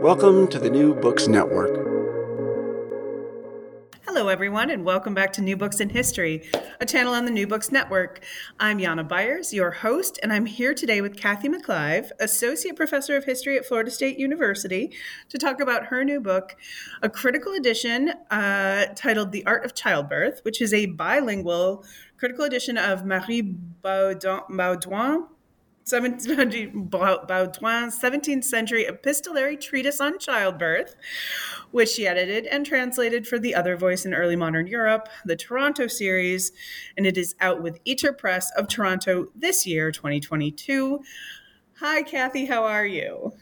Welcome to the New Books Network. Hello, everyone, and welcome back to New Books in History, a channel on the New Books Network. I'm Jana Byars, your host, and I'm here today with Cathy McClive, Associate Professor of History at Florida State University, to talk about her new book, a critical edition uh, titled The Art of Childbirth, which is a bilingual critical edition of Marie Baudouin, Baudouin 17th, 17th century epistolary treatise on childbirth, which she edited and translated for The Other Voice in Early Modern Europe, the Toronto series, and it is out with Iter Press of Toronto this year, 2022. Hi, Cathy, how are you?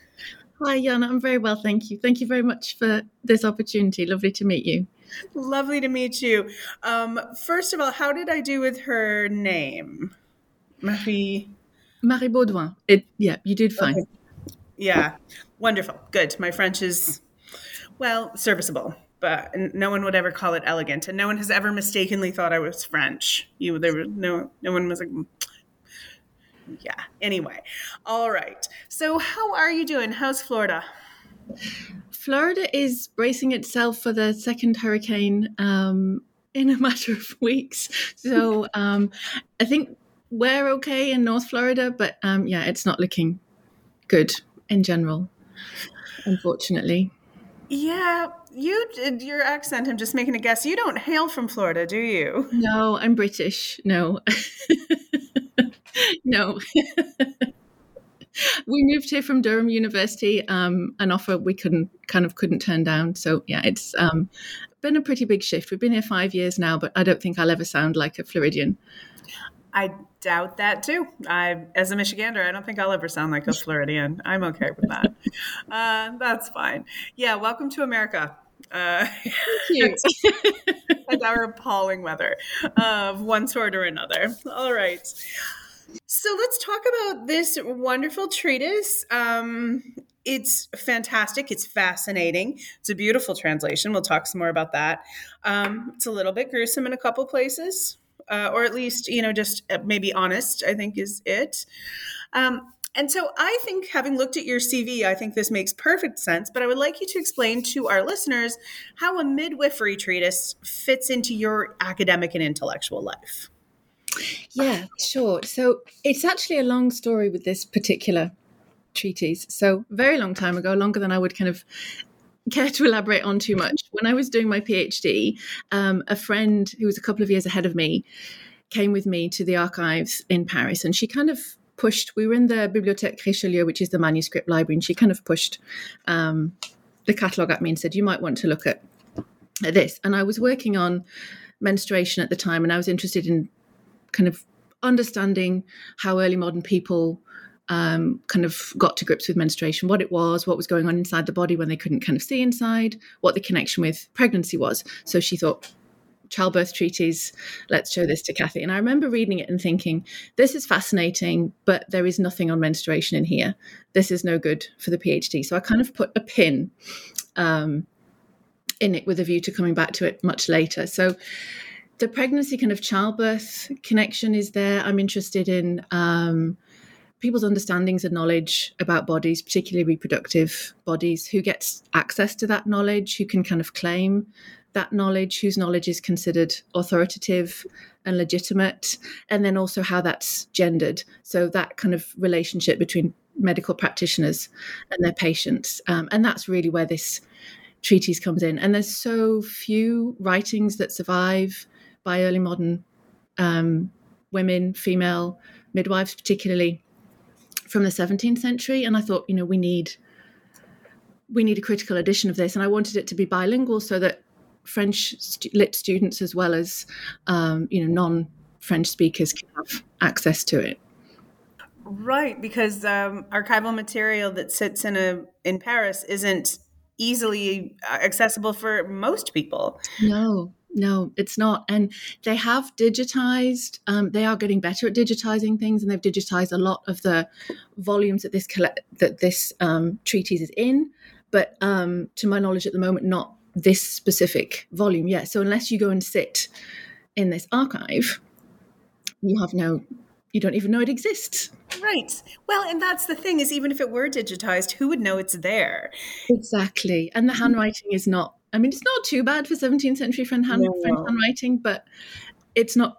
Hi, Jana. I'm very well, thank you. Thank you very much for this opportunity. Lovely to meet you. Lovely to meet you. Um, first of all, how did I do with her name? Marie. Marie Baudouin. It, yeah, you did fine. Okay. Yeah, wonderful. Good. My French is, well, serviceable, but no one would ever call it elegant, and no one has ever mistakenly thought I was French. You, there, were no, no one was like, yeah. Anyway, all right. So, how are you doing? How's Florida? Florida is bracing itself for the second hurricane um, in a matter of weeks. So, um, I think we're okay in North Florida, but um, yeah, it's not looking good in general, unfortunately. Yeah, you did your accent. I'm just making a guess. You don't hail from Florida, do you? No, I'm British. No, no. we moved here from Durham University, um, an offer we couldn't kind of couldn't turn down. So yeah, it's um, been a pretty big shift. We've been here five years now, but I don't think I'll ever sound like a Floridian. I doubt that too. I, as a Michigander, I don't think I'll ever sound like a Floridian. I'm okay with that. uh, that's fine. Yeah, welcome to America. Uh, and our appalling weather of one sort or another. All right. So let's talk about this wonderful treatise. Um, it's fantastic. It's fascinating. It's a beautiful translation. We'll talk some more about that. Um, it's a little bit gruesome in a couple places uh, or at least you know just uh, maybe honest. I think is it. Um, and so I think, having looked at your CV, I think this makes perfect sense. But I would like you to explain to our listeners how a midwifery treatise fits into your academic and intellectual life. Yeah, sure. So it's actually a long story with this particular treatise. So, very long time ago, longer than I would kind of care to elaborate on too much. When I was doing my PhD, um, a friend who was a couple of years ahead of me came with me to the archives in Paris, and she kind of pushed. We were in the Bibliothèque Richelieu, which is the manuscript library, and she kind of pushed um, the catalogue at me and said, "You might want to look at, at this." And I was working on menstruation at the time, and I was interested in kind of understanding how early modern people um, kind of got to grips with menstruation, what it was, what was going on inside the body when they couldn't kind of see inside, what the connection with pregnancy was. So she thought, childbirth treatise. Let's show this to Cathy. And I remember reading it and thinking, this is fascinating, but there is nothing on menstruation in here. This is no good for the PhD. So I kind of put a pin um, in it with a view to coming back to it much later. So the pregnancy kind of childbirth connection is there. I'm interested in um, people's understandings and knowledge about bodies, particularly reproductive bodies, who gets access to that knowledge, who can kind of claim that knowledge, whose knowledge is considered authoritative and legitimate, and then also how that's gendered. So that kind of relationship between medical practitioners and their patients. Um, and that's really where this treatise comes in. And there's so few writings that survive by early modern um, women, female midwives, particularly from the 17th century. And I thought, you know, we need we need a critical edition of this, and I wanted it to be bilingual so that French lit students as well as um, you know non French speakers can have access to it. Right, because um, archival material that sits in a in Paris isn't easily accessible for most people. No, no, it's not. And they have digitized. Um, they are getting better at digitizing things, and they've digitized a lot of the volumes that this collect- that this um, treatise is in. But um, to my knowledge, at the moment, not this specific volume yet. So unless you go and sit in this archive, you have no you don't even know it exists. Right. Well, and that's the thing is even if it were digitized, who would know it's there? Exactly. And the handwriting is not I mean it's not too bad for 17th century French, hand, no. French handwriting, but it's not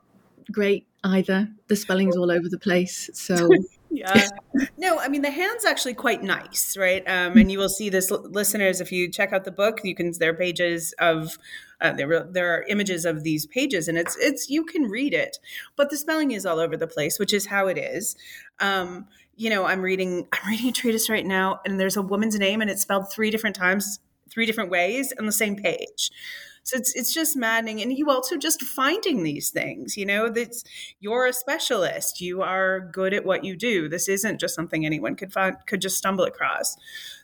great either. The spelling's all over the place. So yeah. No, I mean the hand's actually quite nice, right? Um, and you will see this, listeners, if you check out the book, you can there are pages of uh, there there are images of these pages, and it's it's you can read it, but the spelling is all over the place, which is how it is. Um, you know, I'm reading I'm reading a treatise right now, and there's a woman's name, and it's spelled three different times, three different ways on the same page. So it's it's just maddening. And you also just finding these things, you know, that's you're a specialist. You are good at what you do. This isn't just something anyone could find could just stumble across.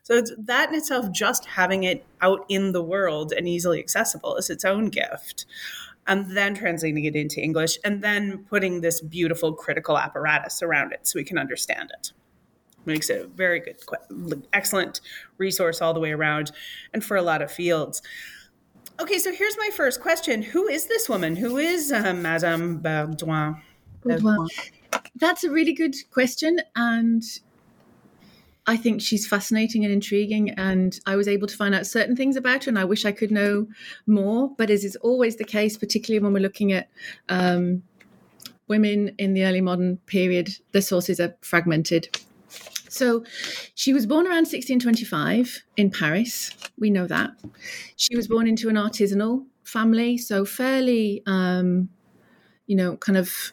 So that in itself, just having it out in the world and easily accessible is its own gift. And then translating it into English and then putting this beautiful critical apparatus around it so we can understand it makes it a very good excellent resource all the way around and for a lot of fields Okay, so here's my first question: Who is this woman? Who is uh, Madame Baudouin? That's a really good question, and I think she's fascinating and intriguing. And I was able to find out certain things about her, and I wish I could know more. But as is always the case, particularly when we're looking at um, women in the early modern period, the sources are fragmented. So she was born around 1625 in Paris. We know that. She was born into an artisanal family, so fairly, um, you know, kind of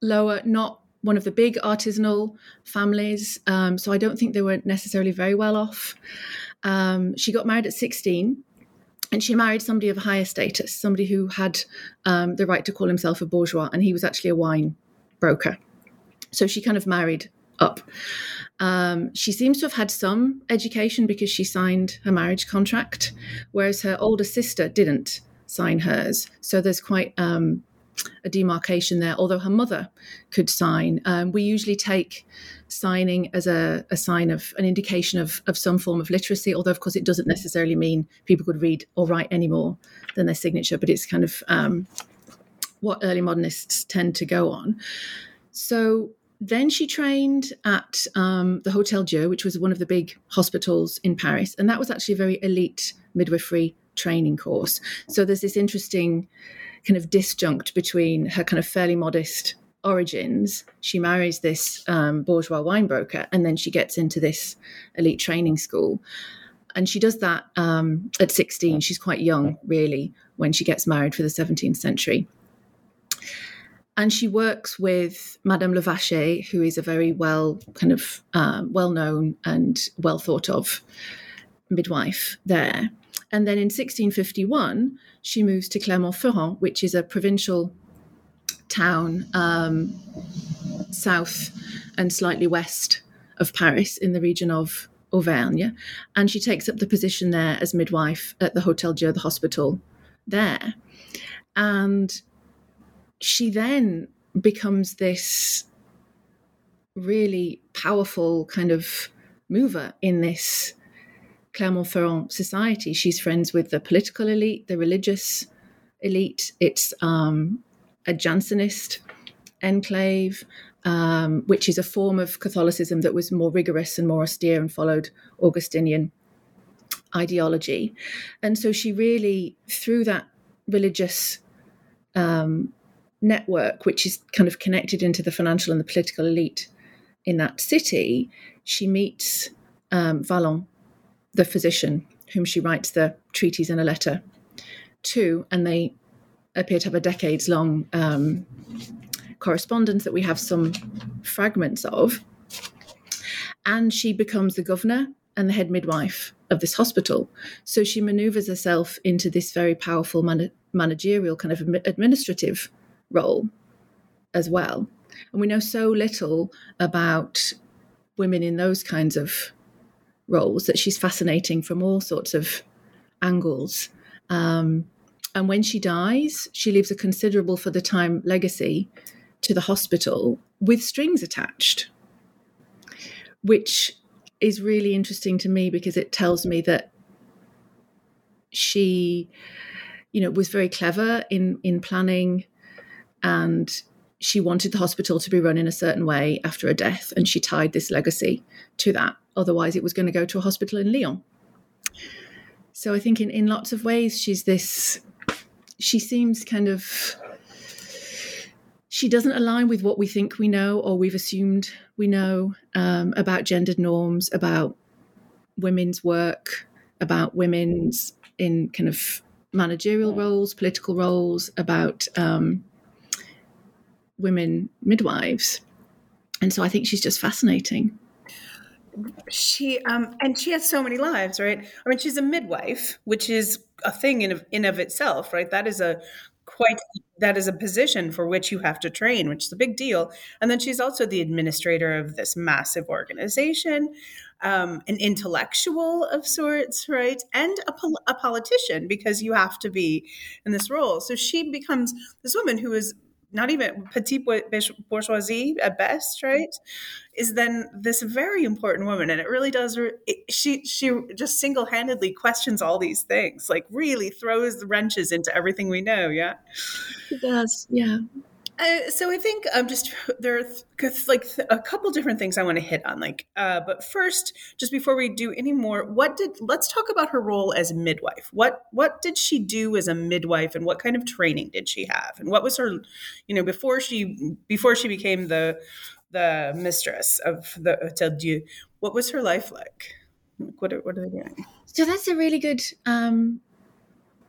lower, not one of the big artisanal families. Um, so I don't think they were necessarily very well off. Um, she got married at 16 and she married somebody of higher status, somebody who had um, the right to call himself a bourgeois, and he was actually a wine broker. So she kind of married up. Um, she seems to have had some education because she signed her marriage contract, whereas her older sister didn't sign hers. So there's quite um, a demarcation there. Although her mother could sign, um, we usually take signing as a, a, sign of an indication of, of some form of literacy. Although, of course, it doesn't necessarily mean people could read or write any more than their signature, but it's kind of um, what early modernists tend to go on. So then she trained at um, the Hotel Dieu, which was one of the big hospitals in Paris. And that was actually a very elite midwifery training course. So there's this interesting kind of disjunct between her kind of fairly modest origins. She marries this um, bourgeois wine broker, and then she gets into this elite training school. And she does that um, at 16. She's quite young, really, when she gets married for the 17th century and she works with Madame Le Vacher, who is a very well kind of um, well known and well thought of midwife there. And then in 1651, she moves to Clermont-Ferrand, which is a provincial town um, south and slightly west of Paris in the region of Auvergne. And she takes up the position there as midwife at the Hotel Dieu, the hospital there. And she then becomes this really powerful kind of mover in this Clermont-Ferrand society. She's friends with the political elite, the religious elite. It's um, a Jansenist enclave, um, which is a form of Catholicism that was more rigorous and more austere and followed Augustinian ideology. And so she really, through that religious um, network, which is kind of connected into the financial and the political elite in that city, she meets um, the physician, whom she writes the treatise and a letter to, and they appear to have a decades long um, correspondence that we have some fragments of. And she becomes the governor and the head midwife of this hospital. So she maneuvers herself into this very powerful man- managerial kind of administrative role as well. And we know so little about women in those kinds of roles that she's fascinating from all sorts of angles. Um, and when she dies, she leaves a considerable, for the time, legacy to the hospital with strings attached, which is really interesting to me because it tells me that she, you know, was very clever in in planning and she wanted the hospital to be run in a certain way after a death and she tied this legacy to that. Otherwise it was going to go to a hospital in lyon. So i think in, in lots of ways she's this she seems kind of she doesn't align with what we think we know or we've assumed we know um, about gendered norms about women's work about women's in kind of managerial roles political roles about um, women midwives. And so I think she's just fascinating. She um and she has so many lives, right? I mean, she's a midwife, which is a thing in of, in of itself, right? That is a quite that is a position for which you have to train, which is a big deal. And then she's also the administrator of this massive organization, um, an intellectual of sorts, right? And a, pol- a politician because you have to be in this role. So she becomes this woman who is not even petite bourgeoisie at best, right? Is then this very important woman, and it really does. It, she she just single handedly questions all these things, like really throws the wrenches into everything we know. Yeah, it does. Yeah. Uh, so I think I'm um, just there are th- like th- a couple different things I want to hit on. Like, uh, but first, just before we do any more, what did let's talk about her role as midwife. What what did she do as a midwife, and what kind of training did she have, and what was her, you know, before she before she became the the mistress of the Hotel Dieu. What was her life like? What are, what are they doing? So that's a really good um,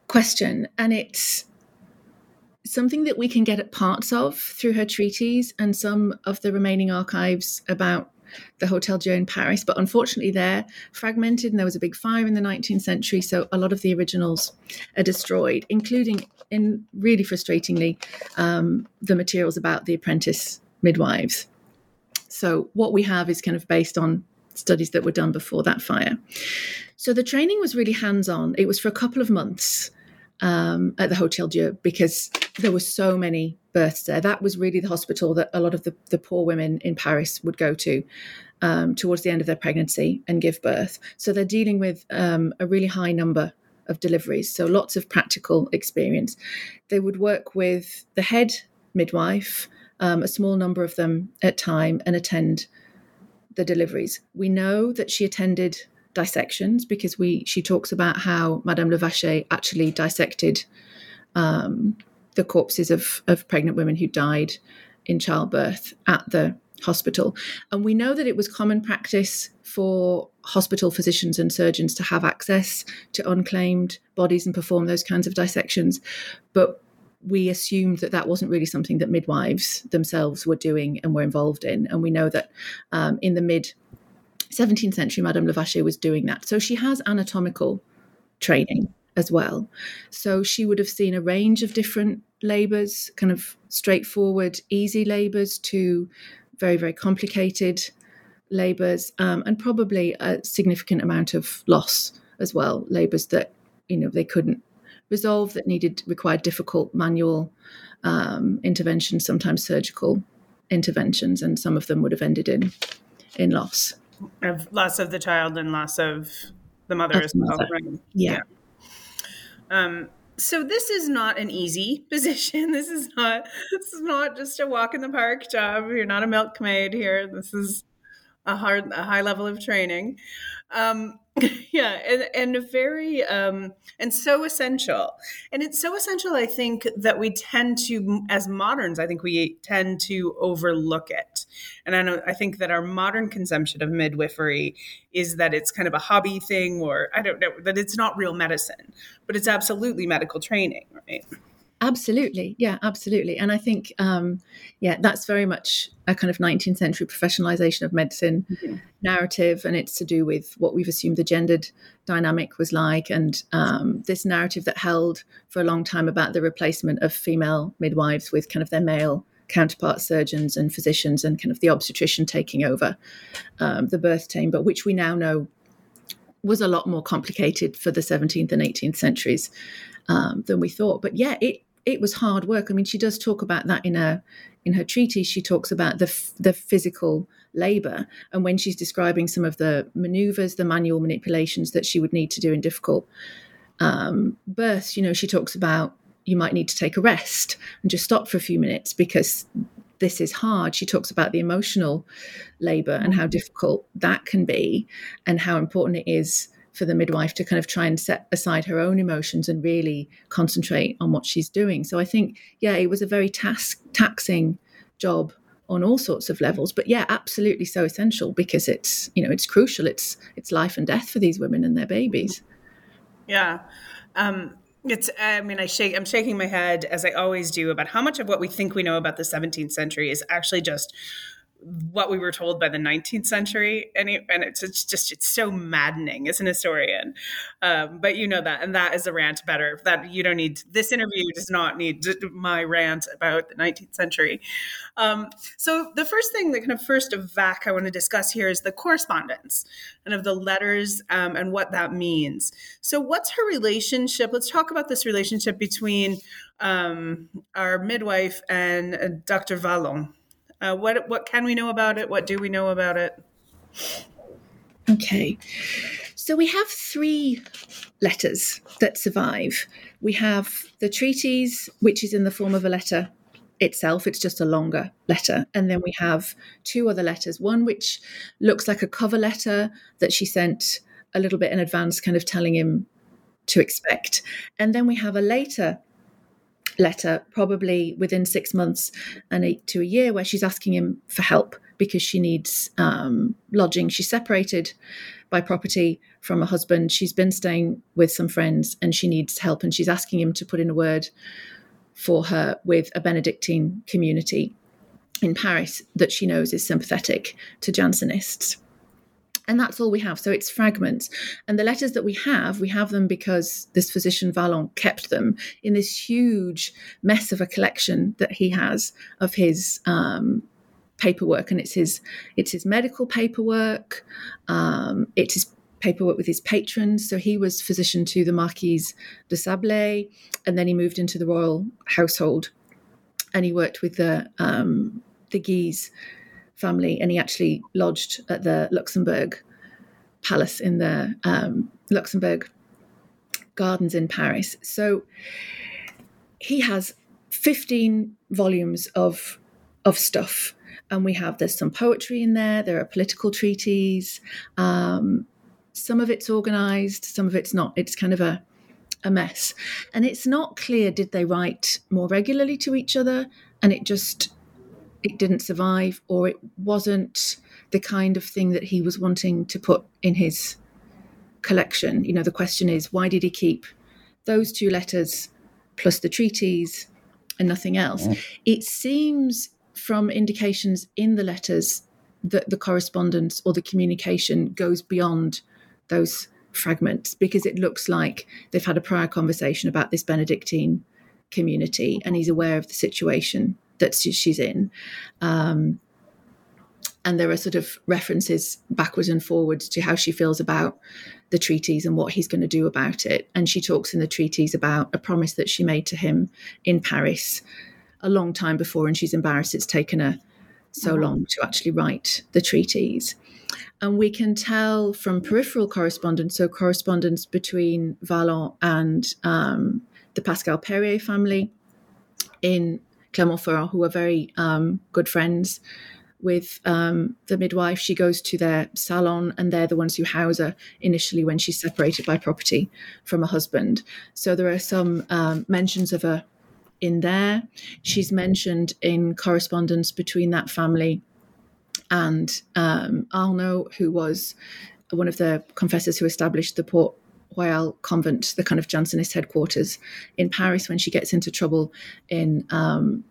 question, and it's something that we can get at parts of through her treatise and some of the remaining archives about the Hotel Dieu in Paris, but unfortunately they're fragmented and there was a big fire in the 19th century, so a lot of the originals are destroyed, including, in really frustratingly, um, the materials about the apprentice midwives. So what we have is kind of based on studies that were done before that fire. So the training was really hands-on. It was for a couple of months um, at the Hotel Dieu because there were so many births there. That was really the hospital that a lot of the, the poor women in Paris would go to um, towards the end of their pregnancy and give birth. So they're dealing with um, a really high number of deliveries. So lots of practical experience. They would work with the head midwife, um, a small number of them at time, and attend the deliveries. We know that she attended dissections because we she talks about how Madame Levacher actually dissected um, the corpses of, of pregnant women who died in childbirth at the hospital. And we know that it was common practice for hospital physicians and surgeons to have access to unclaimed bodies and perform those kinds of dissections. But we assumed that that wasn't really something that midwives themselves were doing and were involved in. And we know that um, in the mid 17th century, Madame Levacher was doing that. So she has anatomical training as well. So she would have seen a range of different labours, kind of straightforward, easy labours to very, very complicated labours, um, and probably a significant amount of loss as well, labours that, you know, they couldn't resolve that needed required difficult manual um, interventions, sometimes surgical interventions, and some of them would have ended in in loss. Of loss of the child and loss of the mother as well. mother. Right? Yeah. Um, so this is not an easy position. This is not this is not just a walk in the park job. You're not a milkmaid here. This is a hard a high level of training. Um, yeah, and, and very um, and so essential. And it's so essential, I think, that we tend to, as moderns, I think we tend to overlook it. And I know I think that our modern consumption of midwifery is that it's kind of a hobby thing, or I don't know that it's not real medicine, but it's absolutely medical training, right? Absolutely, yeah, absolutely. And I think, um, yeah, that's very much a kind of 19th century professionalization of medicine narrative, and it's to do with what we've assumed the gendered dynamic was like, and um, this narrative that held for a long time about the replacement of female midwives with kind of their male counterpart surgeons and physicians, and kind of the obstetrician taking over um, the birth chamber, which we now know was a lot more complicated for the 17th and 18th centuries um, than we thought. But yeah, it it was hard work. I mean, she does talk about that in her in her treatise. She talks about the f- the physical labor, and when she's describing some of the maneuvers, the manual manipulations that she would need to do in difficult um, births, you know, she talks about you might need to take a rest and just stop for a few minutes because this is hard. She talks about the emotional labor and how difficult that can be, and how important it is for the midwife to kind of try and set aside her own emotions and really concentrate on what she's doing. So I think, yeah, it was a very task taxing job on all sorts of levels, but yeah, absolutely so essential because it's you know it's crucial. It's it's life and death for these women and their babies. Yeah. Um, it's, I mean, I shake, I'm shaking my head as I always do about how much of what we think we know about the 17th century is actually just what we were told by the 19th century. And, it, and it's, it's just, it's so maddening as an historian. Um, but you know that, and that is a rant better that you don't need, this interview does not need my rant about the 19th century. Um, so the first thing, the kind of first of vac I want to discuss here is the correspondence and of the letters um, and what that means. So what's her relationship? Let's talk about this relationship between um, our midwife and uh, Dr. Vallant. Uh, what what can we know about it? What do we know about it? Okay. So we have three letters that survive. We have the treatise, which is in the form of a letter itself, it's just a longer letter. And then we have two other letters one which looks like a cover letter that she sent a little bit in advance, kind of telling him to expect. And then we have a later letter, probably within six months and eight to a year, where she's asking him for help because she needs um, lodging. She's separated by property from her husband. She's been staying with some friends and she needs help. And she's asking him to put in a word for her with a Benedictine community in Paris that she knows is sympathetic to Jansenists. And that's all we have. So it's fragments. And the letters that we have, we have them because this physician Vallant kept them in this huge mess of a collection that he has of his um, paperwork. And it's his it's his medical paperwork. Um, it's his paperwork with his patrons. So he was physician to the Marquise de Sablé, and then he moved into the royal household, and he worked with the um, the Guise family, and he actually lodged at the Luxembourg Palace in the um, Luxembourg Gardens in Paris. So he has 15 volumes of of stuff and we have there's some poetry in there there are political treaties um, some of it's organized some of it's not. It's kind of a a mess. And it's not clear did they write more regularly to each other? And it just it didn't survive or it wasn't the kind of thing that he was wanting to put in his collection. You know the question is why did he keep those two letters plus the treatise and nothing else? It seems from indications in the letters that the correspondence or the communication goes beyond those fragments because it looks like they've had a prior conversation about this Benedictine community and he's aware of the situation that she's in. Um, and there are sort of references backwards and forwards to how she feels about the treatise and what he's going to do about it. And she talks in the treatise about a promise that she made to him in Paris a long time before, and she's embarrassed it's taken her so mm-hmm. long to actually write the treatise. And we can tell from peripheral correspondence, so correspondence between Vallant and um, the Pascal Périer family in Clermont-Ferrand, who are very um, good friends with um, the midwife. She goes to their salon, and they're the ones who house her initially when she's separated by property from her husband. So there are some um, mentions of her in there. She's mentioned in correspondence between that family and um, Arnauld, who was one of the confessors who established the Port Royal convent, the kind of Jansenist headquarters in Paris, when she gets into trouble in um,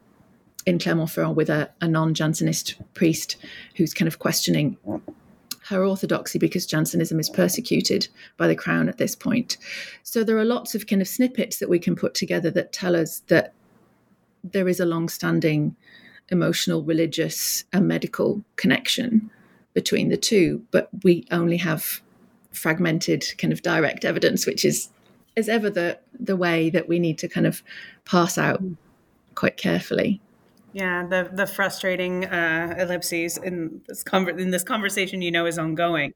in Clermont-Ferrand with a, a non-Jansenist priest who's kind of questioning her orthodoxy because Jansenism is persecuted by the crown at this point. So there are lots of kind of snippets that we can put together that tell us that there is a long-standing emotional, religious, and medical connection between the two, but we only have fragmented kind of direct evidence, which is as ever the the way that we need to kind of pass out quite carefully. Yeah, the the frustrating uh, ellipses in this conver- in this conversation, you know, is ongoing.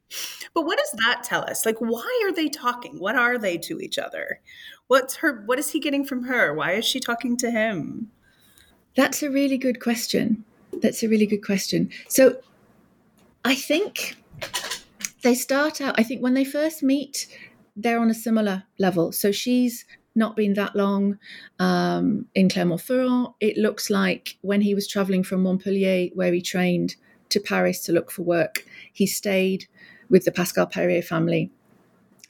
But what does that tell us? Like, why are they talking? What are they to each other? What's her? What is he getting from her? Why is she talking to him? That's a really good question. That's a really good question. So, I think they start out. I think when they first meet, they're on a similar level. So she's not been that long um, in Clermont-Ferrand. It looks like when he was traveling from Montpellier, where he trained, to Paris to look for work, he stayed with the Pascal Périer family.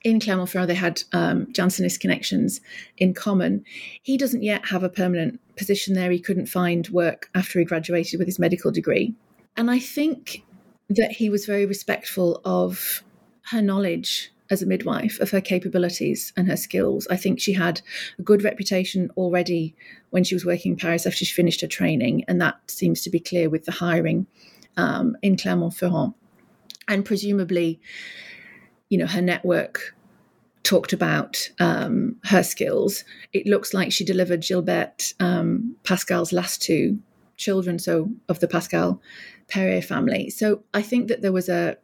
In Clermont-Ferrand, they had um, Jansenist connections in common. He doesn't yet have a permanent position there. He couldn't find work after he graduated with his medical degree. And I think that he was very respectful of her knowledge as a midwife of her capabilities and her skills. I think she had a good reputation already when she was working in Paris after she finished her training, and that seems to be clear with the hiring um, in Clermont-Ferrand. And presumably, you know, her network talked about um, her skills. It looks like she delivered Gilberte um, Pascal's last two children, so of the Pascal Périer family. So I think that there was a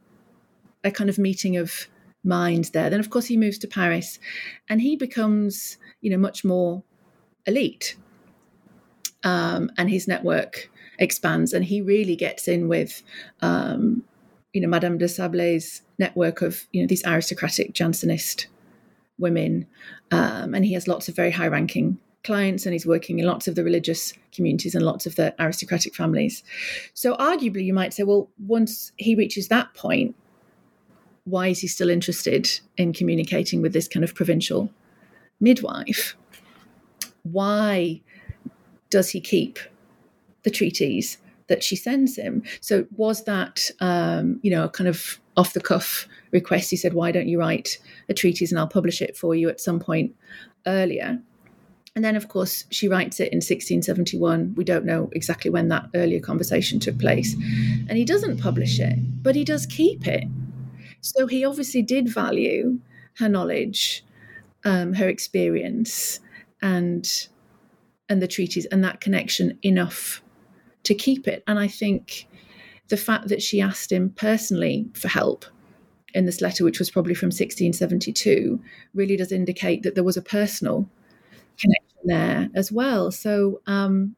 a kind of meeting of mind there. Then, of course, he moves to Paris and he becomes, you know, much more elite. Um, and his network expands and he really gets in with, um, you know, Madame de Sablé's network of, you know, these aristocratic Jansenist women. Um, and he has lots of very high ranking clients and he's working in lots of the religious communities and lots of the aristocratic families. So, arguably, you might say, well, once he reaches that point, why is he still interested in communicating with this kind of provincial midwife? Why does he keep the treatise that she sends him? So was that um, you know a kind of off the cuff request? He said, "Why don't you write a treatise and I'll publish it for you at some point earlier?" And then, of course, she writes it in 1671. We don't know exactly when that earlier conversation took place. And he doesn't publish it, but he does keep it so he obviously did value her knowledge, um, her experience, and and the treatise and that connection enough to keep it. And I think the fact that she asked him personally for help in this letter, which was probably from 1672, really does indicate that there was a personal connection there as well. So, um,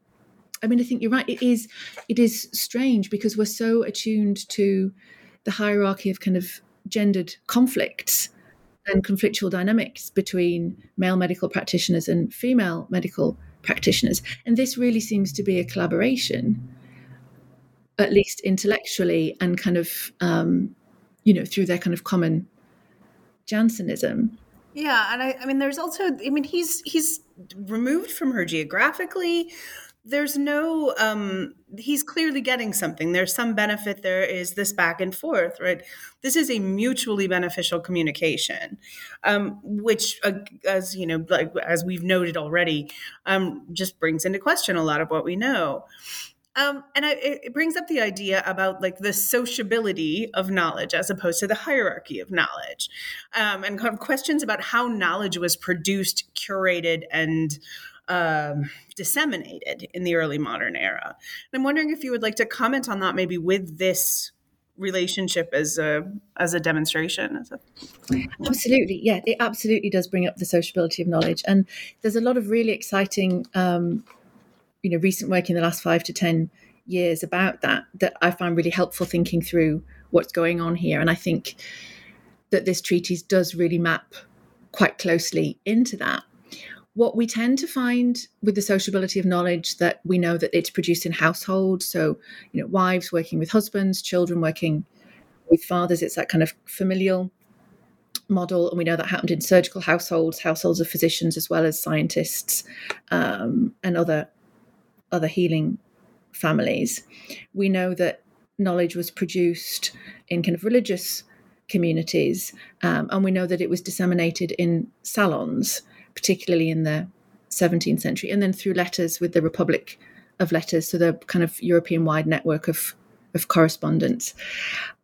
I mean, I think you're right. It is, it is strange because we're so attuned to the hierarchy of kind of gendered conflicts and conflictual dynamics between male medical practitioners and female medical practitioners. And this really seems to be a collaboration, at least intellectually and kind of, um, you know, through their kind of common Jansenism. Yeah, and I, I mean, there's also, I mean, he's he's removed from her geographically, there's no um he's clearly getting something. There's some benefit. There is this back and forth right? This is a mutually beneficial communication um which uh, as you know like as we've noted already um just brings into question a lot of what we know Um, and I, it brings up the idea about like the sociability of knowledge as opposed to the hierarchy of knowledge, um, and kind of questions about how knowledge was produced, curated, and um, disseminated in the early modern era. And I'm wondering if you would like to comment on that, maybe with this relationship as a as a demonstration as a absolutely yeah it absolutely does bring up the sociability of knowledge and there's a lot of really exciting um you know recent work in the last five to ten years about that that i find really helpful thinking through what's going on here. And i think that this treatise does really map quite closely into that. What we tend to find with the sociability of knowledge that we know that it's produced in households. So you know wives working with husbands children working with fathers it's that kind of familial model. And we know that happened in surgical households households of physicians as well as scientists um, and other other healing families we know that knowledge was produced in kind of religious communities um, and we know that it was disseminated in salons particularly in the 17th century, and then through letters with the Republic of Letters, so the kind of European wide network of, of correspondence.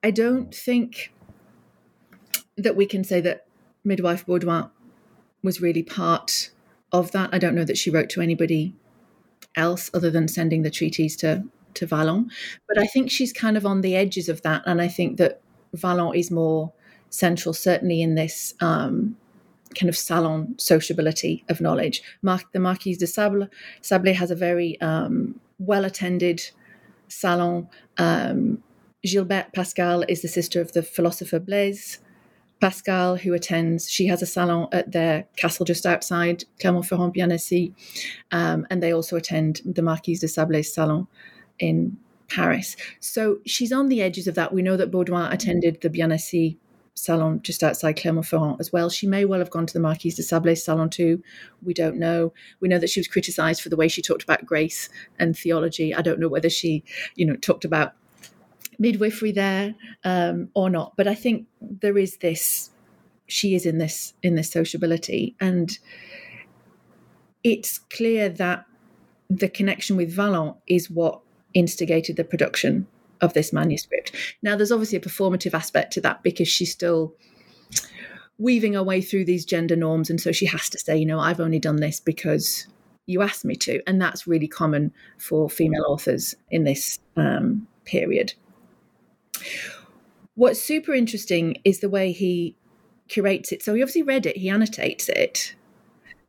I don't think that we can say that midwife Baudouin was really part of that. I don't know that she wrote to anybody else other than sending the treatise to to Vallant, but I think she's kind of on the edges of that, and I think that Vallant is more central, certainly in this um, kind of salon sociability of knowledge. Mar- the Marquise de Sablé, Sablé has a very um, well attended salon. Um, Gilberte Pascal is the sister of the philosopher Blaise Pascal, who attends. She has a salon at their castle just outside Clermont-Ferrand, Bienassis, um, and they also attend the Marquise de Sablé's salon in Paris. So she's on the edges of that. We know that Baudouin attended the Bienassis salon just outside Clermont-Ferrand as well. She may well have gone to the Marquise de Sablé's salon too. We don't know. We know that she was criticised for the way she talked about grace and theology. I don't know whether she, you know, talked about midwifery there um, or not. But I think there is this. She is in this in this sociability, and it's clear that the connection with Vallant is what instigated the production of this manuscript. Now, there's obviously a performative aspect to that because she's still weaving her way through these gender norms. And so she has to say, you know, I've only done this because you asked me to. And that's really common for female authors in this um, period. What's super interesting is the way he curates it. So he obviously read it, he annotates it,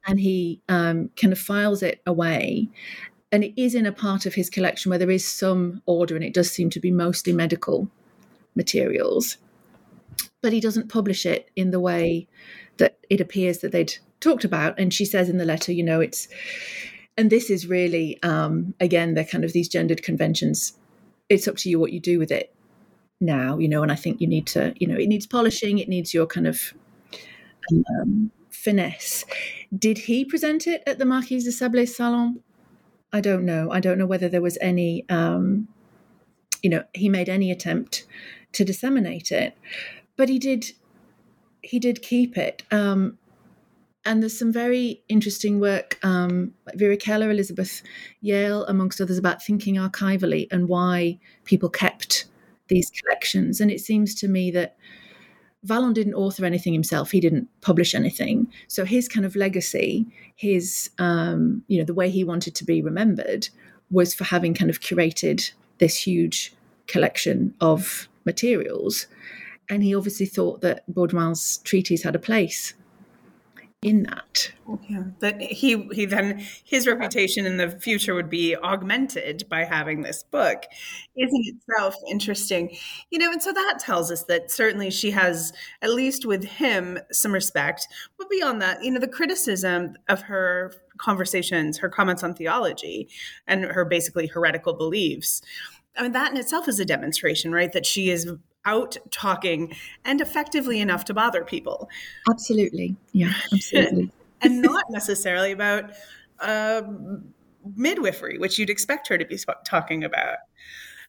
and he um, kind of files it away. And it is in a part of his collection where there is some order and it does seem to be mostly medical materials. But he doesn't publish it in the way that it appears that they'd talked about. And she says in the letter you know it's and this is really um, again they're kind of these gendered conventions. It's up to you what you do with it now you know and i think you need to you know it needs polishing it needs your kind of um, finesse did he present it at the marquise de sablé's salon I don't know. I don't know whether there was any, um, you know, he made any attempt to disseminate it, but he did. He did keep it. Um, and there's some very interesting work, um, Vera Keller, Elizabeth Yale, amongst others, about thinking archivally and why people kept these collections. And it seems to me that Vallant didn't author anything himself. He didn't publish anything. So his kind of legacy, his um, you know, the way he wanted to be remembered was for having kind of curated this huge collection of materials. And he obviously thought that Baudouin's treatise had a place in that. Yeah, that he he then his reputation in the future would be augmented by having this book is in itself interesting. You know, and so that tells us that certainly she has, at least with him, some respect. But beyond that, you know, the criticism of her conversations, her comments on theology, and her basically heretical beliefs. I mean, that in itself is a demonstration, right? That she is out talking and effectively enough to bother people. Absolutely. Yeah, absolutely. and not necessarily about uh, midwifery, which you'd expect her to be talking about.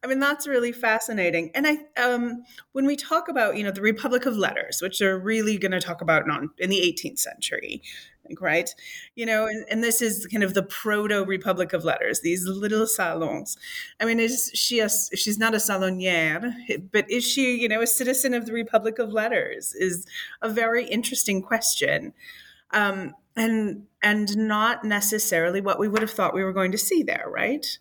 I mean, that's really fascinating. And I, um, when we talk about, you know, the Republic of Letters, which are really going to talk about non, in the 18th century, right? You know, and, and this is kind of the proto Republic of Letters, these little salons. I mean, is she a, she's not a salonière, but is she, you know, a citizen of the Republic of Letters? Is a very interesting question. Um, and and not necessarily what we would have thought we were going to see there, right?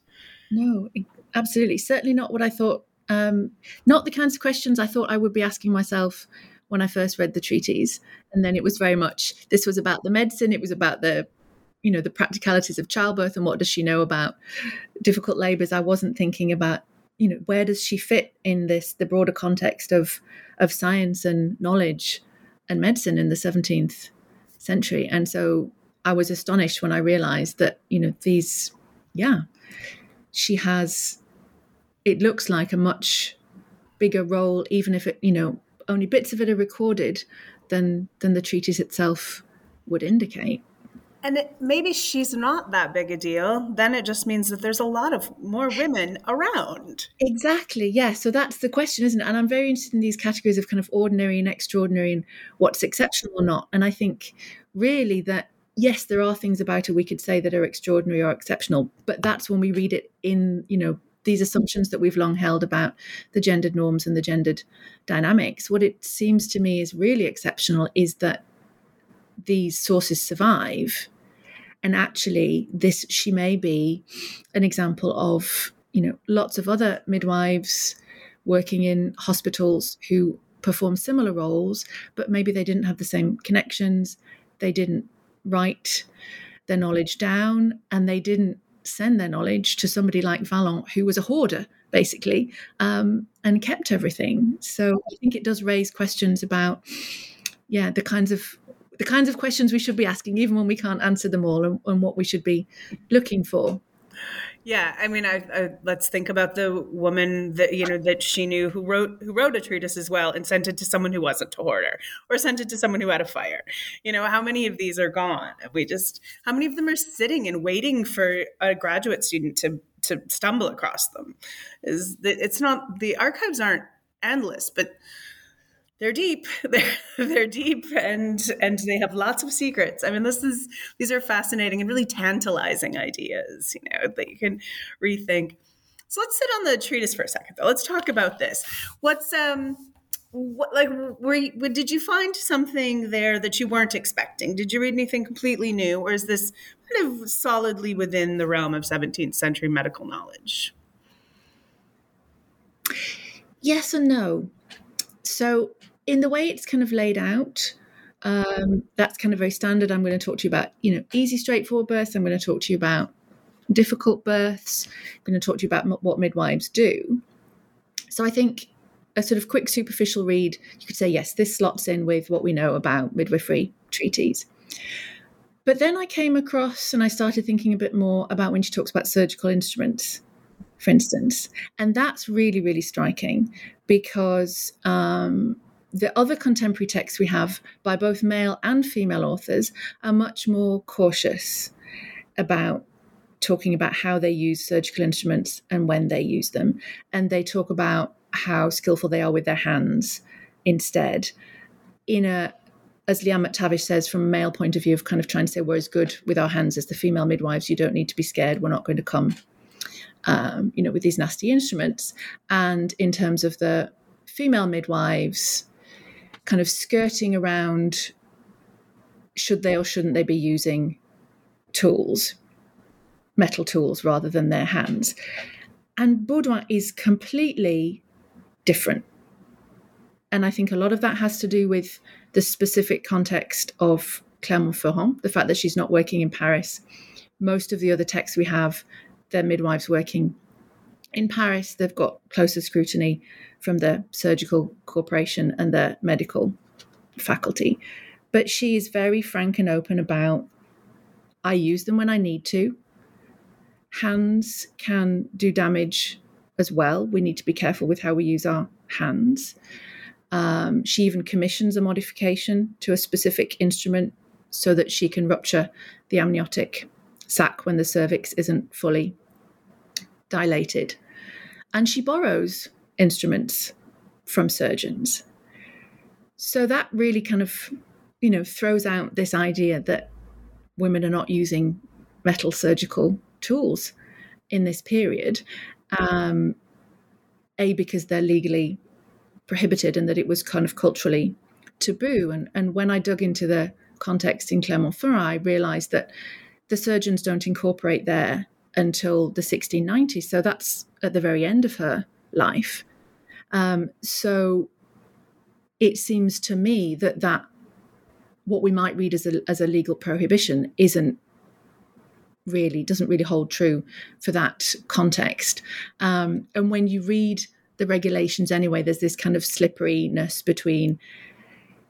No, absolutely. Certainly not what I thought. Um, not the kinds of questions I thought I would be asking myself when I first read the treatise. And then it was very much this was about the medicine, it was about the you know the practicalities of childbirth and what does she know about difficult labors i wasn't thinking about you know where does she fit in this the broader context of of science and knowledge and medicine in the 17th century and so i was astonished when i realized that you know these yeah she has it looks like a much bigger role even if it you know only bits of it are recorded than than the treatise itself would indicate. And it, maybe she's not that big a deal. Then it just means that there's a lot of more women around. Exactly. Yeah. So that's the question, isn't it? And I'm very interested in these categories of kind of ordinary and extraordinary and what's exceptional or not. And I think really that yes, there are things about her we could say that are extraordinary or exceptional, but that's when we read it in, you know, these assumptions that we've long held about the gendered norms and the gendered dynamics. What it seems to me is really exceptional is that these sources survive. And actually, this she may be an example of, you know, lots of other midwives working in hospitals who perform similar roles, but maybe they didn't have the same connections, they didn't write their knowledge down, and they didn't send their knowledge to somebody like Vallant, who was a hoarder, basically, um, and kept everything. So I think it does raise questions about, yeah, the kinds of the kinds of questions we should be asking, even when we can't answer them all, and, and what we should be looking for. Yeah, I mean, I, I, let's think about the woman that you know that she knew who wrote who wrote a treatise as well and sent it to someone who wasn't a hoarder or sent it to someone who had a fire. You know, how many of these are gone? We just how many of them are sitting and waiting for a graduate student to to stumble across them? Is that it's not the archives aren't endless, but they're deep. They're, they're deep and and they have lots of secrets. I mean this is these are fascinating and really tantalizing ideas you know that you can rethink. So let's sit on the treatise for a second though. Let's talk about this. What's um what like were you, did you find something there that you weren't expecting? Did you read anything completely new or is this kind of solidly within the realm of 17th century medical knowledge? Yes and no. So in the way it's kind of laid out, um, that's kind of very standard. I'm going to talk to you about, you know, easy, straightforward births. I'm going to talk to you about difficult births. I'm going to talk to you about what midwives do. So I think a sort of quick superficial read, you could say, yes, this slots in with what we know about midwifery treatises. But then I came across and I started thinking a bit more about when she talks about surgical instruments, for instance. And that's really, really striking because um, the other contemporary texts we have by both male and female authors are much more cautious about talking about how they use surgical instruments and when they use them. And they talk about how skillful they are with their hands instead. In a, as Lianne McTavish says, from a male point of view, of kind of trying to say we're as good with our hands as the female midwives, you don't need to be scared, we're not going to come. Um, you know, with these nasty instruments. And in terms of the female midwives, kind of skirting around should they or shouldn't they be using tools, metal tools rather than their hands. And Baudouin is completely different. And I think a lot of that has to do with the specific context of Clermont-Ferrand, the fact that she's not working in Paris. Most of the other texts we have, their midwives working in Paris, they've got closer scrutiny from the surgical corporation and the medical faculty. But she is very frank and open about I use them when I need to. Hands can do damage as well. We need to be careful with how we use our hands. Um, she even commissions a modification to a specific instrument so that she can rupture the amniotic sac when the cervix isn't fully dilated. and she borrows instruments from surgeons. So that really kind of, you know, throws out this idea that women are not using metal surgical tools in this period. Um, a because they're legally prohibited and that it was kind of culturally taboo. And and when I dug into the context in Clermont-Ferrand, I realised that the surgeons don't incorporate there until the 1690s. So that's at the very end of her life. Um, so it seems to me that that what we might read as a, as a legal prohibition isn't really doesn't really hold true for that context. Um, and when you read the regulations anyway, there's this kind of slipperiness between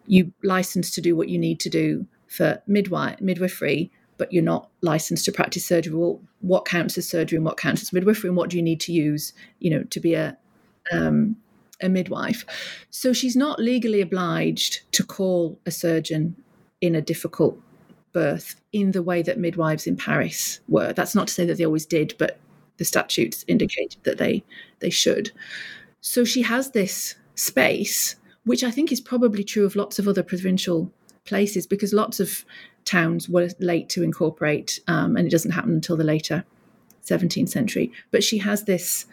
you license to do what you need to do for midwife midwifery, but you're not licensed to practice surgery. Well, what counts as surgery and what counts as midwifery, and what do you need to use, you know, to be a um, a midwife? So she's not legally obliged to call a surgeon in a difficult birth in the way that midwives in Paris were. That's not to say that they always did, but the statutes indicated that they they should. So she has this space, which I think is probably true of lots of other provincial places, because lots of towns were late to incorporate, um, and it doesn't happen until the later 17th century. But she has this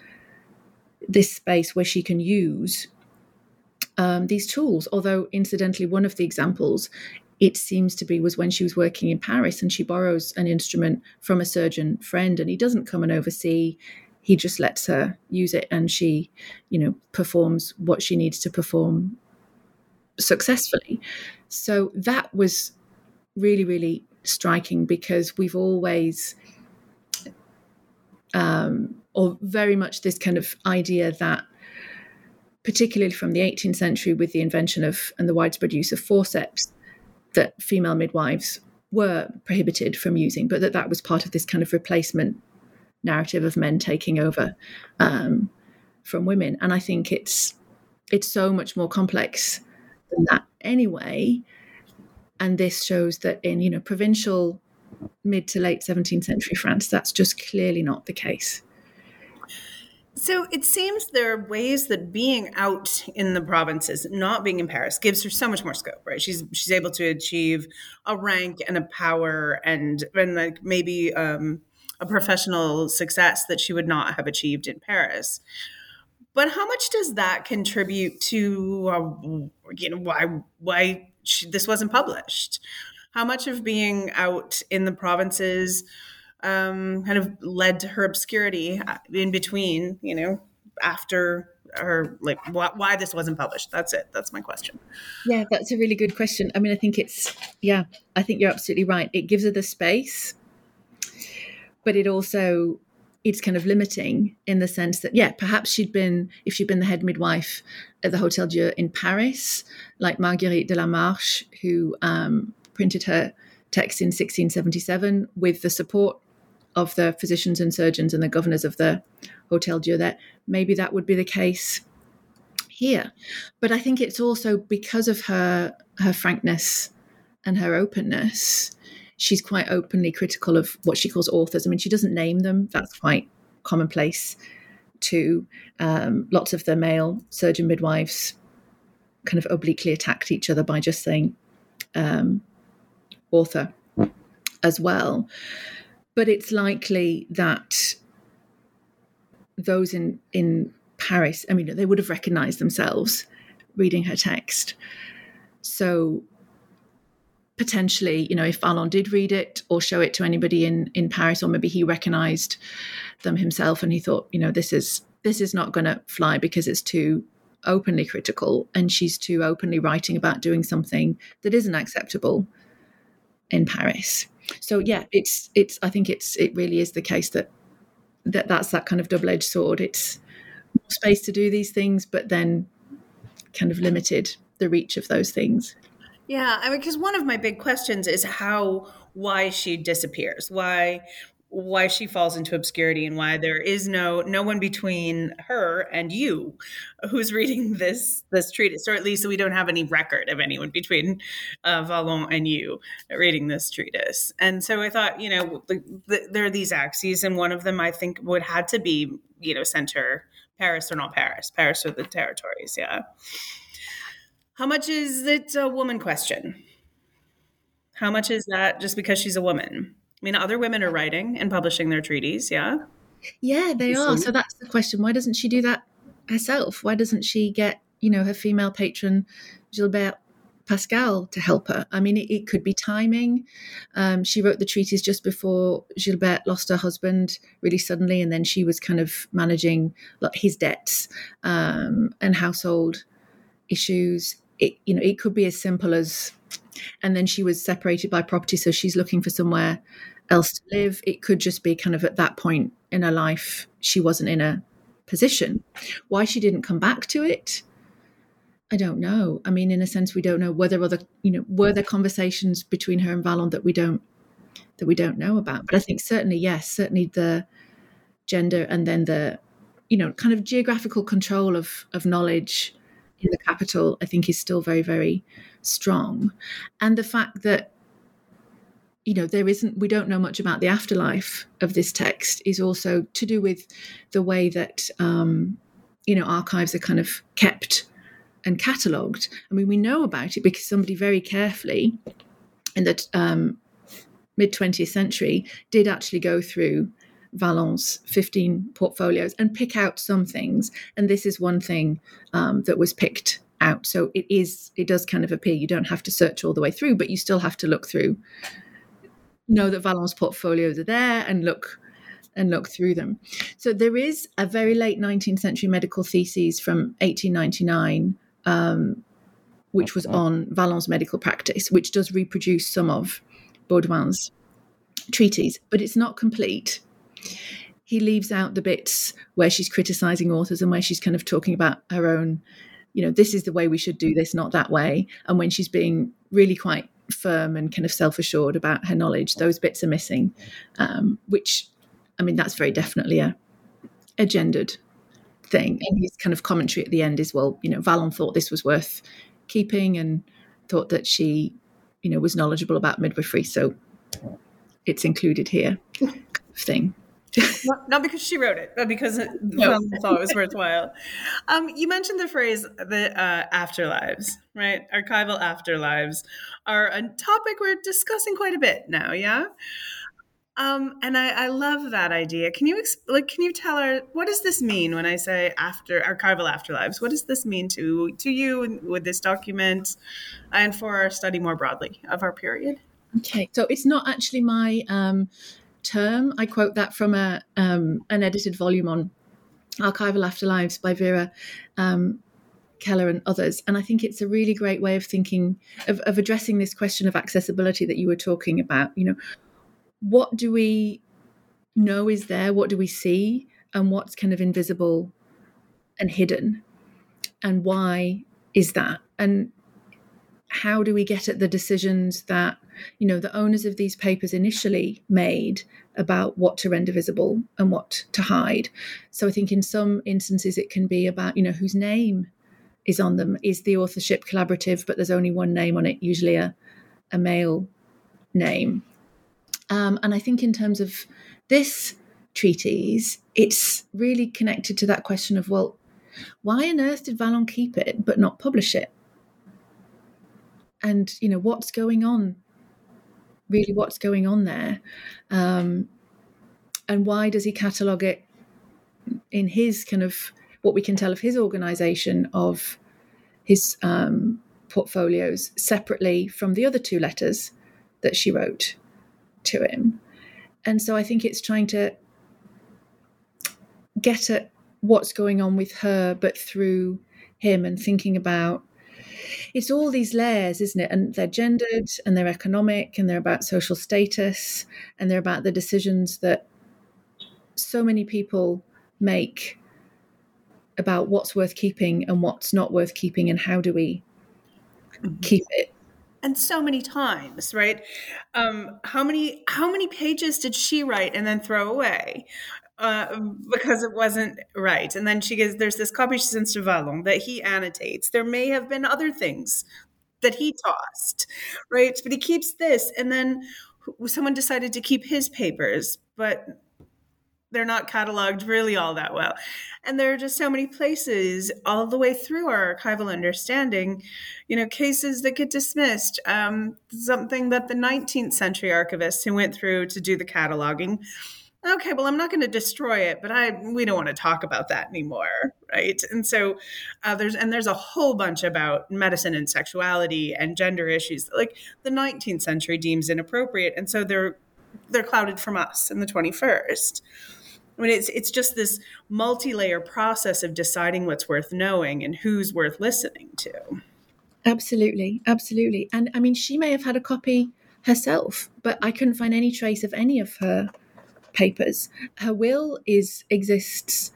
this space where she can use um, these tools. Although, incidentally, one of the examples it seems to be was when she was working in Paris and she borrows an instrument from a surgeon friend and he doesn't come and oversee he just lets her use it and she you know performs what she needs to perform successfully so that was really really striking because we've always um, or very much this kind of idea that particularly from the 18th century with the invention of and the widespread use of forceps that female midwives were prohibited from using, but that that was part of this kind of replacement narrative of men taking over um, from women. And I think it's it's so much more complex than that anyway. And this shows that in you know provincial mid to late 17th century France, that's just clearly not the case. So it seems there are ways that being out in the provinces, not being in Paris, gives her so much more scope, right? She's she's able to achieve a rank and a power and and like maybe um, a professional success that she would not have achieved in Paris. But how much does that contribute to uh, you know why why she, this wasn't published? How much of being out in the provinces? um, kind of led to her obscurity uh, in between, you know, after her, like why, why this wasn't published. That's it. That's my question. Yeah, that's a really good question. I mean, I think it's, yeah, I think you're absolutely right. It gives her the space, but it also, it's kind of limiting in the sense that, yeah, perhaps she'd been, if she'd been the head midwife at the Hotel Dieu in Paris, like Marguerite de la Marche, who um, printed her text in 1677 with the support of the physicians and surgeons and the governors of the Hotel Dieu that maybe that would be the case here. But I think it's also because of her her frankness and her openness. She's quite openly critical of what she calls authors. I mean, she doesn't name them. That's quite commonplace to Um, lots of the male surgeon midwives kind of obliquely attacked each other by just saying um, author as well but it's likely that those in in Paris, I mean, they would have recognized themselves reading her text. So potentially, you know, if Vallant did read it or show it to anybody in in Paris, or maybe he recognized them himself and he thought, you know, this is this is not going to fly because it's too openly critical and she's too openly writing about doing something that isn't acceptable in Paris so yeah, it's it's. I think it's it really is the case that that that's that kind of double edged sword. It's space to do these things, but then kind of limited the reach of those things. Yeah, I mean, because one of my big questions is how why she disappears, why why she falls into obscurity and why there is no no one between her and you who's reading this this treatise or at least we don't have any record of anyone between uh, Vallant and you reading this treatise and so I thought you know the, the, there are these axes and one of them I think would had to be you know center Paris or not Paris, Paris or the territories. Yeah. How much is it a woman question? How much is that just because she's a woman? I mean, other women are writing and publishing their treatises. Yeah. Yeah, they are. So that's the question. Why doesn't she do that herself? Why doesn't she get, you know, her female patron, Gilberte Pascal, to help her? I mean, it, it could be timing. Um, she wrote the treatise just before Gilberte lost her husband really suddenly, and then she was kind of managing like, his debts um, and household issues. It, you know, it could be as simple as, and then she was separated by property, so she's looking for somewhere else to live. It could just be kind of at that point in her life, she wasn't in a position. Why she didn't come back to it, I don't know. I mean, in a sense, we don't know whether other, you know, were there conversations between her and Vallant that we don't that we don't know about. But I think certainly, yes, certainly the gender and then the, you know, kind of geographical control of of knowledge in the capital, I think is still very, very strong. And the fact that you know there isn't we don't know much about the afterlife of this text is also to do with the way that um, you know archives are kind of kept and catalogued i mean we know about it because somebody very carefully in the um, mid 20th century did actually go through Vallant's 15 portfolios and pick out some things and this is one thing um, that was picked out so it is it does kind of appear you don't have to search all the way through but you still have to look through know that Vallant's portfolios are there and look and look through them. So there is a very late 19th century medical thesis from 1899, um, which was on Vallant's medical practice, which does reproduce some of Baudouin's treatise, but it's not complete. He leaves out the bits where she's criticizing authors and where she's kind of talking about her own, you know, this is the way we should do this, not that way. And when she's being really quite firm and kind of self assured about her knowledge. Those bits are missing, um, which, I mean, that's very definitely a, gendered thing. And his kind of commentary at the end is, well, you know, Vallant thought this was worth keeping and thought that she, you know, was knowledgeable about midwifery, so it's included here, kind of thing not, not, because she wrote it, but because it, no. thought it was worthwhile. Um, you mentioned the phrase the uh, afterlives, right? Archival afterlives are a topic we're discussing quite a bit now. Yeah. Um, and I, I, love that idea. Can you like? Can you tell her what does this mean when I say after archival afterlives? What does this mean to to you with this document, and for our study more broadly of our period? Okay, so it's not actually my um, term. I quote that from a um, an edited volume on archival afterlives by Vera um, Keller and others. And I think it's a really great way of thinking of, of addressing this question of accessibility that you were talking about. You know, what do we know is there? What do we see? And what's kind of invisible and hidden? And why is that? And how do we get at the decisions that you know the owners of these papers initially made about what to render visible and what to hide. So i think in some instances it can be about you know whose name is on them. Is the authorship collaborative but there's only one name on it usually a, a male name. Um, and i think in terms of this treatise it's really connected to that question of well why on earth did Vallant keep it but not publish it? And you know what's going on really what's going on there. Um, and why does he catalogue it in his kind of what we can tell of his organization of his um, portfolios separately from the other two letters that she wrote to him? And so i think it's trying to get at what's going on with her but through him and thinking about it's all these layers, isn't it? And they're gendered and they're economic and they're about social status and they're about the decisions that so many people make about what's worth keeping and what's not worth keeping and how do we mm-hmm. keep it and so many times right um, how many how many pages did she write and then throw away uh, because it wasn't right. And then she gives, there's this copy she sends to Vallant that he annotates. There may have been other things that he tossed, right? But he keeps this, and then someone decided to keep his papers, but they're not cataloged really all that well. And there are just so many places all the way through our archival understanding, you know, cases that get dismissed. Um, something that the 19th century archivists who went through to do the cataloging okay well i'm not going to destroy it but i we don't want to talk about that anymore right and so uh, there's and there's a whole bunch about medicine and sexuality and gender issues that like the 19th century deems inappropriate and so they're they're clouded from us in the 21st I mean, it's it's just this multi-layer process of deciding what's worth knowing and who's worth listening to. Absolutely, absolutely. And I mean, she may have had a copy herself, but I couldn't find any trace of any of her papers. Her will is exists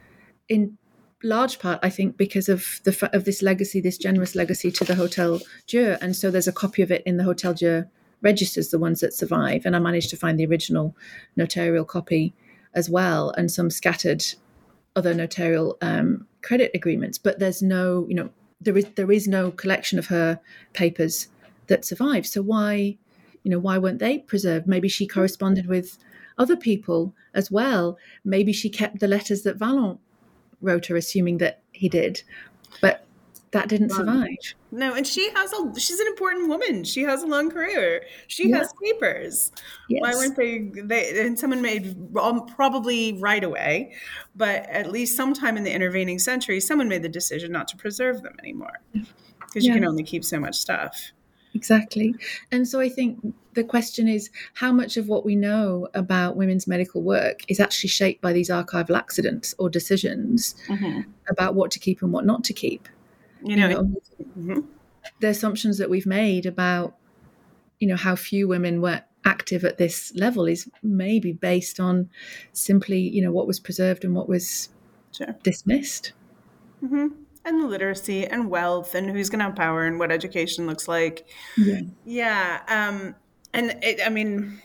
in large part, I think, because of the of this legacy, this generous legacy to the Hotel Dieu, and so there's a copy of it in the Hotel Dieu registers, the ones that survive, and I managed to find the original notarial copy as well, and some scattered other notarial um, credit agreements. But there's no, you know, there is there is no collection of her papers that survive. So why, you know, why weren't they preserved? Maybe she corresponded with other people as well. Maybe she kept the letters that Vallant wrote her, assuming that he did, but that didn't survive. No, and she has a she's an important woman. She has a long career. She yeah. has papers. Yes. Why weren't they they and someone made um, probably right away, but at least sometime in the intervening century someone made the decision not to preserve them anymore. Because yeah. you can only keep so much stuff. Exactly. And so I think the question is how much of what we know about women's medical work is actually shaped by these archival accidents or decisions mm-hmm. about what to keep and what not to keep. You know, you know mm-hmm. the assumptions that we've made about, you know, how few women were active at this level is maybe based on simply, you know, what was preserved and what was sure. dismissed. Mm-hmm and literacy and wealth and who's going to have power and what education looks like. Yeah. Yeah. Um, and it, I mean,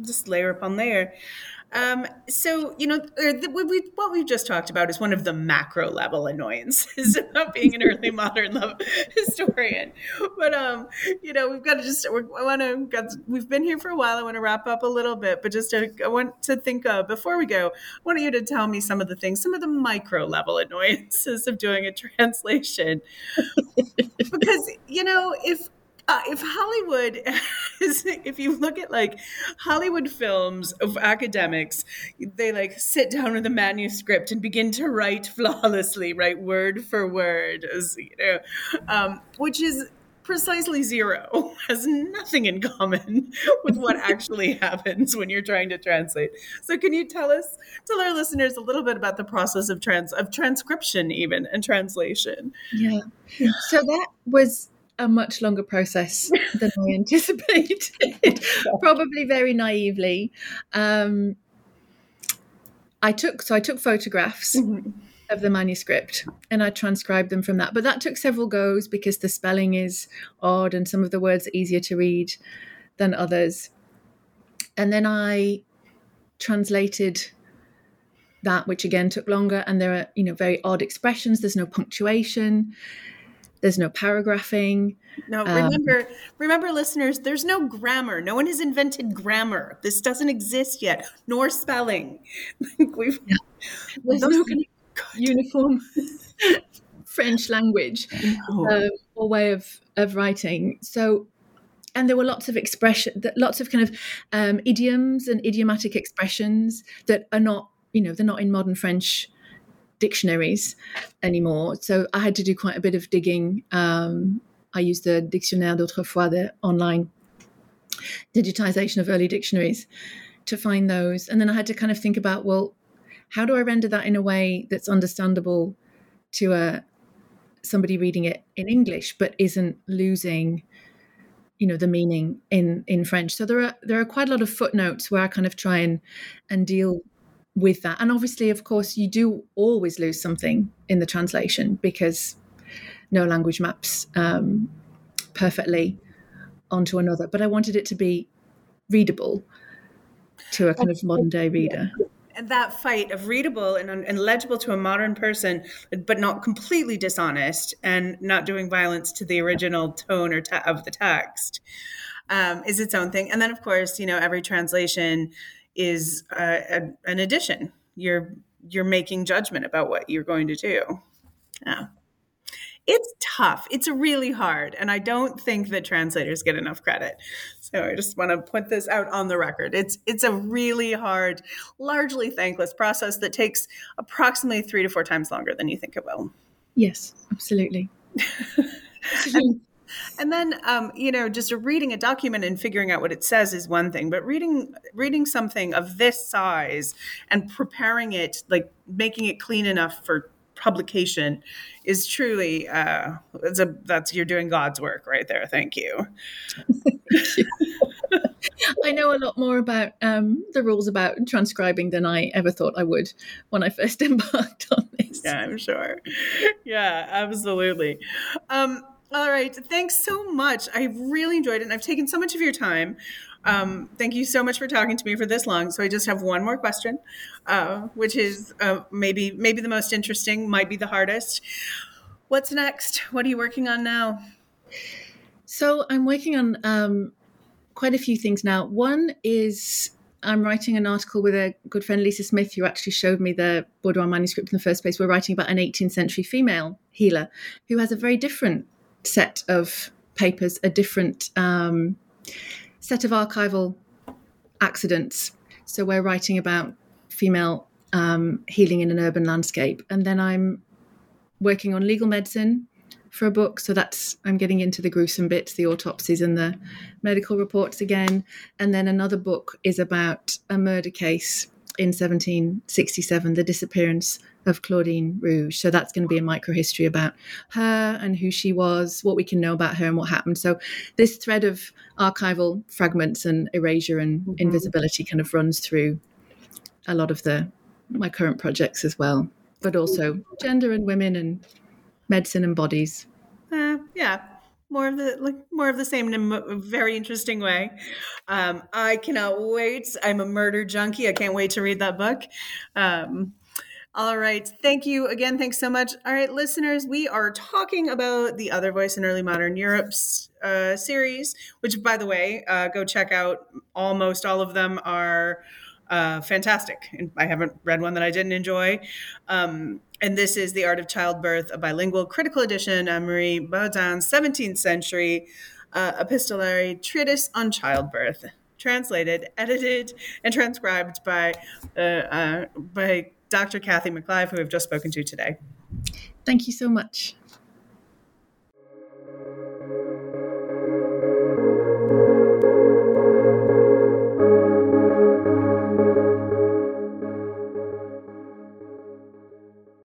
just layer upon layer. Um, so, you know, the, we, what we've just talked about is one of the macro level annoyances about being an early modern love historian. But, um, you know, we've got to just, we want to, got, we've been here for a while. I want to wrap up a little bit, but just to, I want to think of, before we go, I want you to tell me some of the things, some of the micro level annoyances of doing a translation. because, you know, if, uh, if Hollywood, if you look at like Hollywood films of academics, they like sit down with a manuscript and begin to write flawlessly, write word for word, as you know, um, which is precisely zero has nothing in common with what actually happens when you're trying to translate. So can you tell us tell our listeners a little bit about the process of trans of transcription even and translation? Yeah. So that was a much longer process than I anticipated, probably very naively. Um, I took so I took photographs mm-hmm. of the manuscript and I transcribed them from that. But that took several goes because the spelling is odd and some of the words are easier to read than others. And then I translated that, which again took longer. And there are, you know, very odd expressions. There's no punctuation. There's no paragraphing. No, um, remember, um, remember, listeners. There's no grammar. No one has invented grammar. This doesn't exist yet, nor spelling. We've yeah. there's no kind of uniform French language no. um, or way of of writing. So and there were lots of expression lots of kind of um, idioms and idiomatic expressions that are not you know they're not in modern french dictionaries anymore. So I had to do quite a bit of digging. Um, I used the Dictionnaire d'Autrefois, the online digitization of early dictionaries, to find those. And then I had to kind of think about, well, how do I render that in a way that's understandable to a uh, somebody reading it in English, but isn't losing, you know, the meaning in in French? So there are there are quite a lot of footnotes where I kind of try and and deal with that. And obviously, of course, you do always lose something in the translation because no language maps um, perfectly onto another. But I wanted it to be readable to a kind of modern day reader. And that fight of readable and, and legible to a modern person, but not completely dishonest and not doing violence to the original tone or te- of the text, um, is its own thing. And then, of course, you know, every translation is uh, a, an addition you're you're making judgment about what you're going to do. Yeah. It's tough. It's really hard. And I don't think that translators get enough credit. So I just want to put this out on the record. It's it's a really hard, largely thankless process that takes approximately three to four times longer than you think it will. Yes, absolutely. and, and then um, you know just reading a document and figuring out what it says is one thing but reading reading something of this size and preparing it like making it clean enough for publication is truly uh, that's a that's you're doing God's work right there. Thank you. Thank you. I know a lot more about um, the rules about transcribing than I ever thought I would when I first embarked on this. Yeah, I'm sure. Yeah, absolutely. Um, all right. Thanks so much. I really enjoyed it. And I've taken so much of your time. Um, thank you so much for talking to me for this long. So I just have one more question, uh, which is uh, maybe maybe the most interesting, might be the hardest. What's next? What are you working on now? So I'm working on um, quite a few things now. One is I'm writing an article with a good friend, Lisa Smith, who actually showed me the Baudouin manuscript in the first place. We're writing about an 18th century female healer who has a very different set of papers, a different um, set of archival accidents. So we're writing about female um, healing in an urban landscape. And then I'm working on legal medicine for a book. So that's, I'm getting into the gruesome bits, the autopsies and the medical reports again. And then another book is about a murder case in 1767, the disappearance of Claudine Rouge. So that's going to be a micro history about her and who she was, what we can know about her and what happened. So this thread of archival fragments and erasure and mm-hmm. invisibility kind of runs through a lot of the my current projects as well, but also gender and women and medicine and bodies. Uh, yeah, more of the like more of the same in a very interesting way. Um, I cannot wait. I'm a murder junkie. I can't wait to read that book. Um, all right. Thank you again. Thanks so much. All right, listeners, we are talking about the Other Voice in Early Modern Europe uh, series, which, by the way, uh, go check out. Almost all of them are uh, fantastic. And I haven't read one that I didn't enjoy. Um, and this is The Art of Childbirth, a bilingual critical edition of Marie Baudouin's 17th century uh, epistolary treatise on childbirth, translated, edited, and transcribed by uh, uh by Dr. Cathy McClive, who I've just spoken to today. Thank you so much.